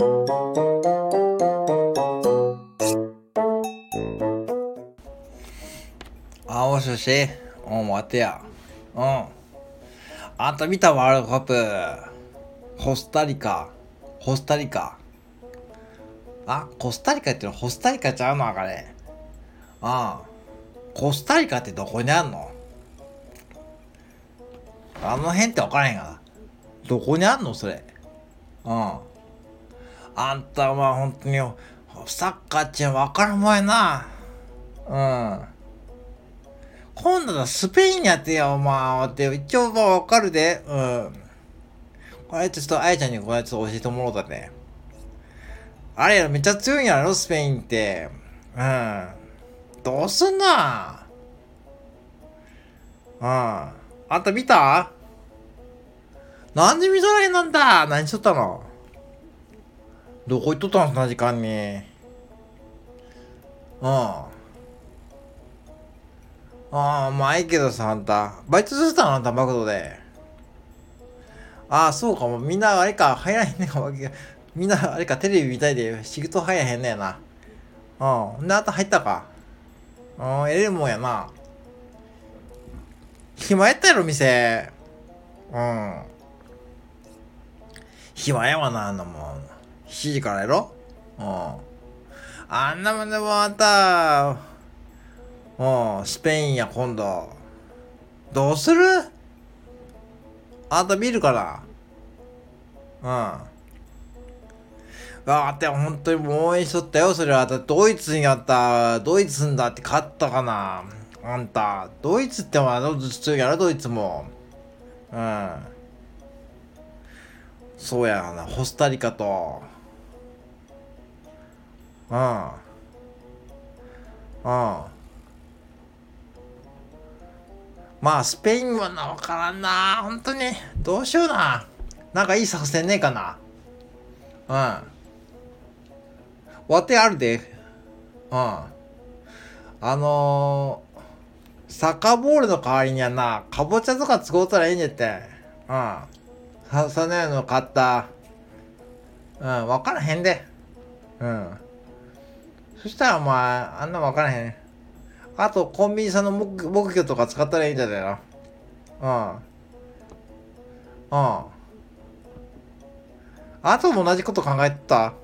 あ、もしもしうん、待てや。うん。あんた見たワールドカップ。コスタリカ。コスタリカ。あ、コスタリカってのホスタリカちゃうのあれ。ああ。コスタリカってどこにあんの？あの辺って分からへんがな。どこにあんのそれ？うん。あんたは本当にサッカーって分からんもんやな。うん。今度はスペインやってよ、まあ、って、一応まあわかるで。うん。これちょっとあやちゃんにこれちょっと教えてもらおうだね。あれやろ、めっちゃ強いんやろ、スペインって。うん。どうすんなうん。あんた見た？なんで見とらへんなんだ？何しとったの？どこ行っとったのそんな時間に。うん。ああ、まあいいけどさ、あんた。バイトしてたのあんた、マクドで。ああ、そうかも。みんなあれか、入らへんねんか。みんなあれか、テレビ見たいで仕事入らへんねんな。うん。で、あんた入ったか。うん、えれるもんやな。暇やったやろ、店。うん。暇やわな、あんなもん。7時からやろ？うん。あんなもんでもあんた、うん、スペインや、今度。どうする？あんた見るかなうん。あって本当に応援しとったよ、それは。だドイツにやった、ドイツんだって勝ったかなあんた。ドイツってまあ、ど強いやろ、ドイツも。うん。そうやな、コスタリカと。うん。うん。まあ、スペインはな、わからんな。本当に。どうしような。なんかいい作戦ねえかな。うん。わてあるで。うん。あのー、サッカーボールの代わりにはな、かぼちゃとか使うたらいいんじゃって。うん。は、そのようの買った。うん、わからへんで。うん。そしたらお前、あんなわからへん。あと、コンビニさんの木木魚とか使ったらいいんじゃないの？うん。うん。あとも同じこと考えてた。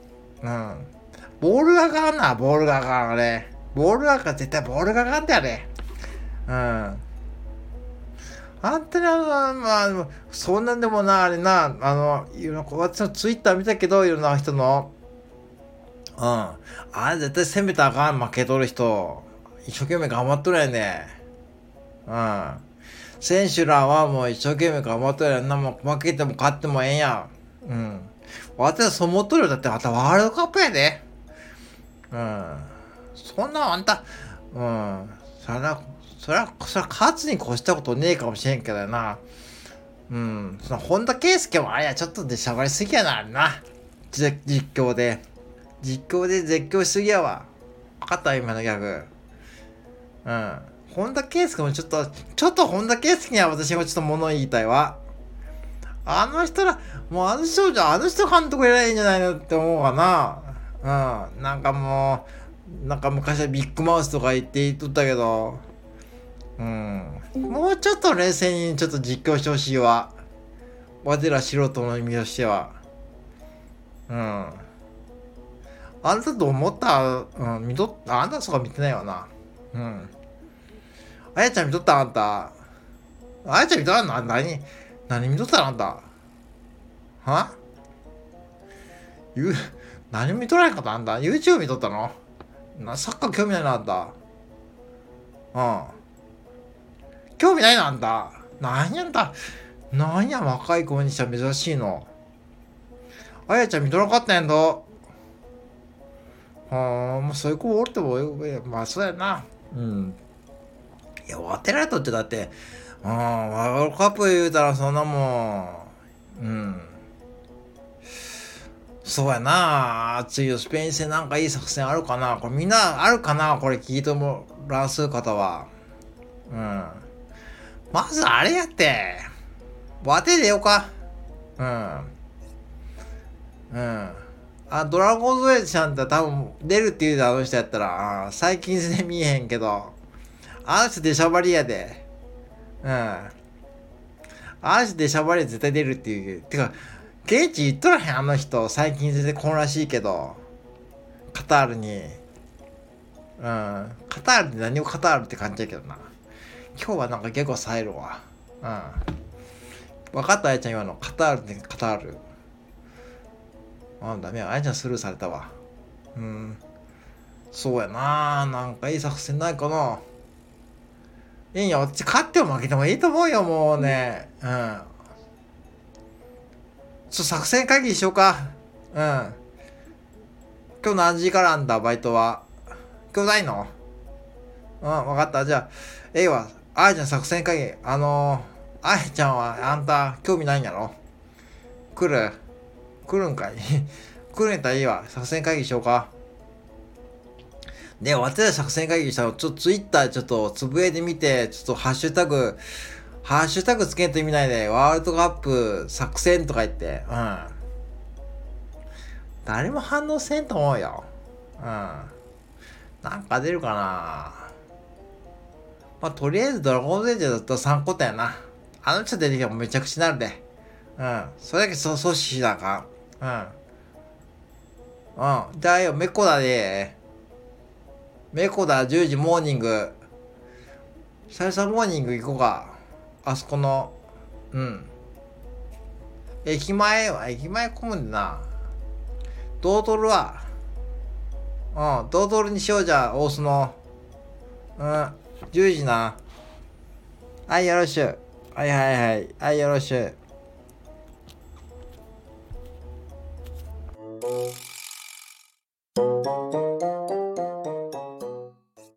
うん。ボールがかんな、ボールがかん、あれ。ボールがかん、絶対ボールがかんってあれ。うん。あんたにあの、まあ、そんなんでもな、あれな、あの、いろんな、私のツイッター見たけど、いろんな人の。うん。あれ絶対攻めたらあかん、負けとる人。一生懸命頑張っとるやんね。うん。選手らはもう一生懸命頑張っとるやんな。もう負けても勝ってもええんや。うん。私はそう思っとるよ。だってまたワールドカップやで。うん。そんなあんた、うん。それは、それは、それは勝つに越したことねえかもしれんけどな。うん。その、本田圭佑もあれや、ちょっとでしゃばりすぎやな、あれな。実況で。実況で絶叫しすぎやわ。分かった今のギャグ。うん。本田圭佑もちょっと、ちょっと本田圭佑には私もちょっと物言いたいわ。あの人ら、もうあの人じゃ、あの人監督やらいいんじゃないのって思うかな。うん。なんかもう、なんか昔はビッグマウスとか言って言っとったけど、うん。もうちょっと冷静にちょっと実況してほしいわ。わてら素人の意味としては。うん。あんたと思ったうん、見とったあんたそうか見てないわな。うん。あやちゃん見とったあんた。あやちゃん見とったの？何？何見とったのあんた？は？ゆ、何見とらんかった？あんた ?YouTube 見とったの？な、サッカー興味ないなあんた。うん。興味ないなあんた。何やんた？なんや若い子にしては珍しいの。あやちゃん見とらんかったんやんと。はあ、まあそういう子おるっても、まあそうやな。うん。いや、当てられとってだって、うん、ワールドカップ言うたらそんなもん、うん。そうやな次のスペイン戦なんかいい作戦あるかなこれみんなあるかな？これ聞いてもらう方は。うん。まずあれやって。わてでよか。うん。うん。あ、ドラゴンズエイちゃんって多分出るって言うであの人やったら、あ最近全然見えへんけど、あの人出しゃばりやで。うん。あの人出しゃばりや絶対出るっていう。てか、現地言っとらへんあの人。最近全然来んらしいけど。カタールに。うん。カタールで何をカタールって感じやけどな。今日はなんか結構冴えるわ。うん。分かったあやちゃん今の。カタールってカタール。あ、ダメや。あやちゃんスルーされたわ。うん。そうやななんかいい作戦ないかないいよ。こっち勝っても負けてもいいと思うよ、もうね。うん。ちょ、作戦会議しようか。うん。今日何時からなんだ、バイトは？今日ないの？うん、わかった。じゃあ、ええわ。あやちゃん作戦会議。あのー、あやちゃんはあんた興味ないんやろ？来る？来るんかい？来るんやったらいいわ。作戦会議しようか。で、私た作戦会議したの、ちょっとツイッターちょっとつぶやいてみて、ちょっとハッシュタグ、ハッシュタグつけんと意味ないで、ワールドカップ作戦とか言って、うん。誰も反応せんと思うよ。うん。なんか出るかなまあ、とりあえずドラゴンゼンジャーだったら3個だよな。あの人出てきたらめちゃくちゃなるで。うん。それだけ阻止しなあかん。うん。うん。じゃあよ、めこだで。メコだ10時モーニング。久々モーニング行こうか。あそこの。うん。駅前は駅前混むんだな。ドートルは。うん。ドートルにしようじゃ大須の。うん。10時な。はいよろしゅう。はいはいはい。はいよろしゅう。